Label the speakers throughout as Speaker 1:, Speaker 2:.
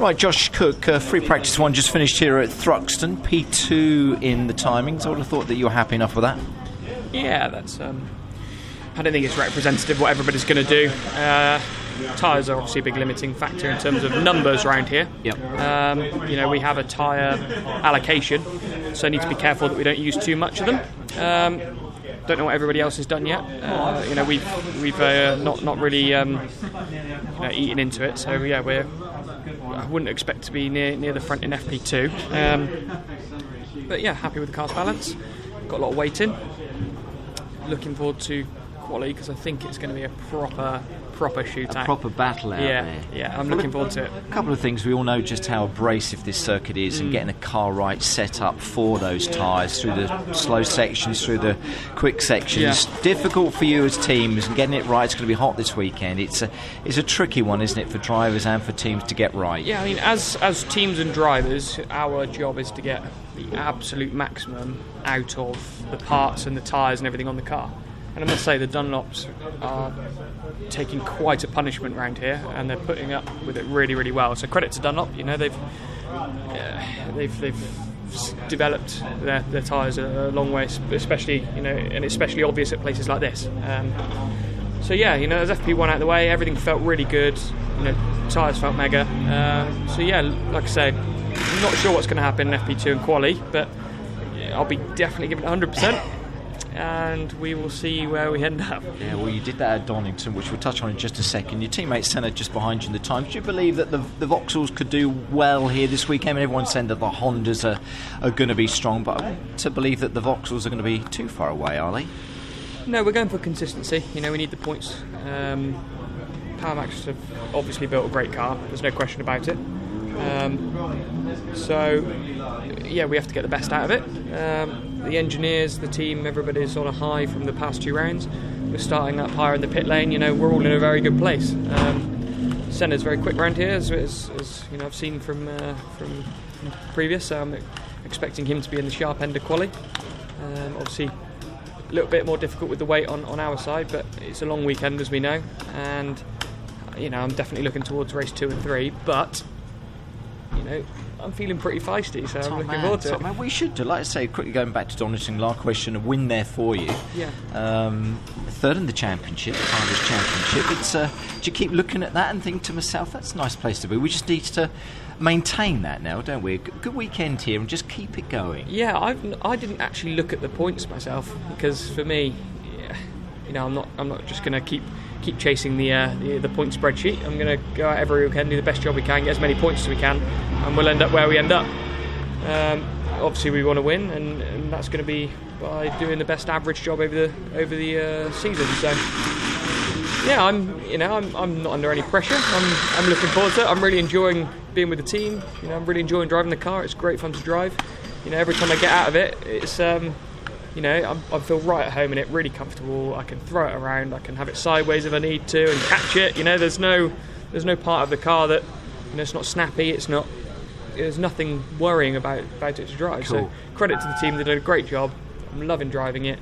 Speaker 1: Right, Josh Cook, uh, free practice one just finished here at Thruxton, P2 in the timings. I would have thought that you were happy enough with that.
Speaker 2: Yeah, that's. Um, I don't think it's representative of what everybody's going to do. Uh, tyres are obviously a big limiting factor in terms of numbers around here.
Speaker 1: Yep.
Speaker 2: Um, you know, we have a tyre allocation, so I need to be careful that we don't use too much of them. Um, don't know what everybody else has done yet. Uh, you know, we've we've uh, not not really um, you know, eaten into it. So yeah, we're. I wouldn't expect to be near near the front in FP2. Um, but yeah, happy with the car's balance. Got a lot of weight in. Looking forward to quality because I think it's going to be a proper proper shootout.
Speaker 1: A proper battle out
Speaker 2: yeah,
Speaker 1: there.
Speaker 2: yeah. I'm looking forward to it.
Speaker 1: A couple of things. We all know just how abrasive this circuit is
Speaker 2: Mm.
Speaker 1: and getting a car right set up for those tyres through the slow sections, through the quick sections.
Speaker 2: Yeah.
Speaker 1: Difficult for you as teams and getting it right. It's going to be hot this weekend. It's a, it's a tricky one, isn't it, for drivers and for teams to get right?
Speaker 2: Yeah, I mean, as as teams and drivers, our job is to get the absolute maximum out of the parts and the tyres and everything on the car. And I must say, the Dunlops are taking quite a punishment round here, and they're putting up with it really, really well. So credit to Dunlop. You know, they've uh, they've they've developed their, their tyres a, a long way, especially you know, and especially obvious at places like this. Um, so yeah, you know, as FP1 out of the way, everything felt really good. You know, tyres felt mega. Um, so yeah, like I say, not sure what's going to happen in FP2 and quali, but I'll be definitely giving it 100%, and we will see where we end up.
Speaker 1: Yeah, well, you did that at Donington, which we'll touch on in just a second. Your teammate Senna just behind you in the times. Do you believe that the, the Vauxhalls could do well here this weekend? I mean, everyone's saying that the Hondas are, are going to be strong, but I want to believe that the Vauxhalls are going to be too far away, are they?
Speaker 2: No, we're going for consistency. You know, we need the points. Um, Power Maxed have obviously built a great car. There's no question about it. Um, so, yeah, we have to get the best out of it. Um, the engineers, the team, everybody's on a high from the past two rounds. We're starting up higher in the pit lane. You know, we're all in a very good place. Um, Senna's very quick round here, as, as, as you know, I've seen from uh, from, previous. So I'm expecting him to be in the sharp end of quali. Um, obviously, a little bit more difficult with the weight on, on our side, but it's a long weekend as we know, and you know I'm definitely looking towards race two and three. But you know I'm feeling pretty feisty, so I'm looking
Speaker 1: man,
Speaker 2: forward to
Speaker 1: top
Speaker 2: it.
Speaker 1: man. We should do, like I say, quickly going back to Donington, last question, a win there for you.
Speaker 2: Yeah.
Speaker 1: Um, third in the championship, the Irish championship. It's, uh, do you keep looking at that and think to myself, that's a nice place to be? We just need to maintain that now, don't we? Good weekend here and just keep it going.
Speaker 2: Yeah, I've I didn't actually look at the points myself because for me, yeah, you know, I'm not I'm not just going to keep keep chasing the, uh, the the point spreadsheet. I'm going to go out every weekend, do the best job we can, get as many points as we can, and we'll end up where we end up. Um, obviously, we want to win, and, and that's going to be by doing the best average job over the over the uh, season. So. Yeah, I'm. You know, I'm, I'm not under any pressure. I'm, I'm looking forward to it. I'm really enjoying being with the team. You know, I'm really enjoying driving the car. It's great fun to drive. You know, every time I get out of it, it's um, you know, I'm, I feel right at home in it, really comfortable. I can throw it around. I can have it sideways if I need to and catch it. You know, there's no, there's no part of the car that, you know, it's not snappy. It's not. There's nothing worrying about about it to drive.
Speaker 1: Cool.
Speaker 2: So credit to the team. They did a great job. I'm loving driving it.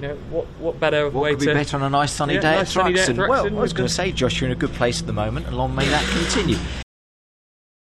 Speaker 2: You know, what what better
Speaker 1: What
Speaker 2: way
Speaker 1: could be
Speaker 2: to
Speaker 1: better on a nice sunny
Speaker 2: Yeah,
Speaker 1: day
Speaker 2: nice
Speaker 1: at
Speaker 2: sunny day at
Speaker 1: Thruxton? Well, I was going to say, Josh, you're in a good place at the moment, and long may that continue.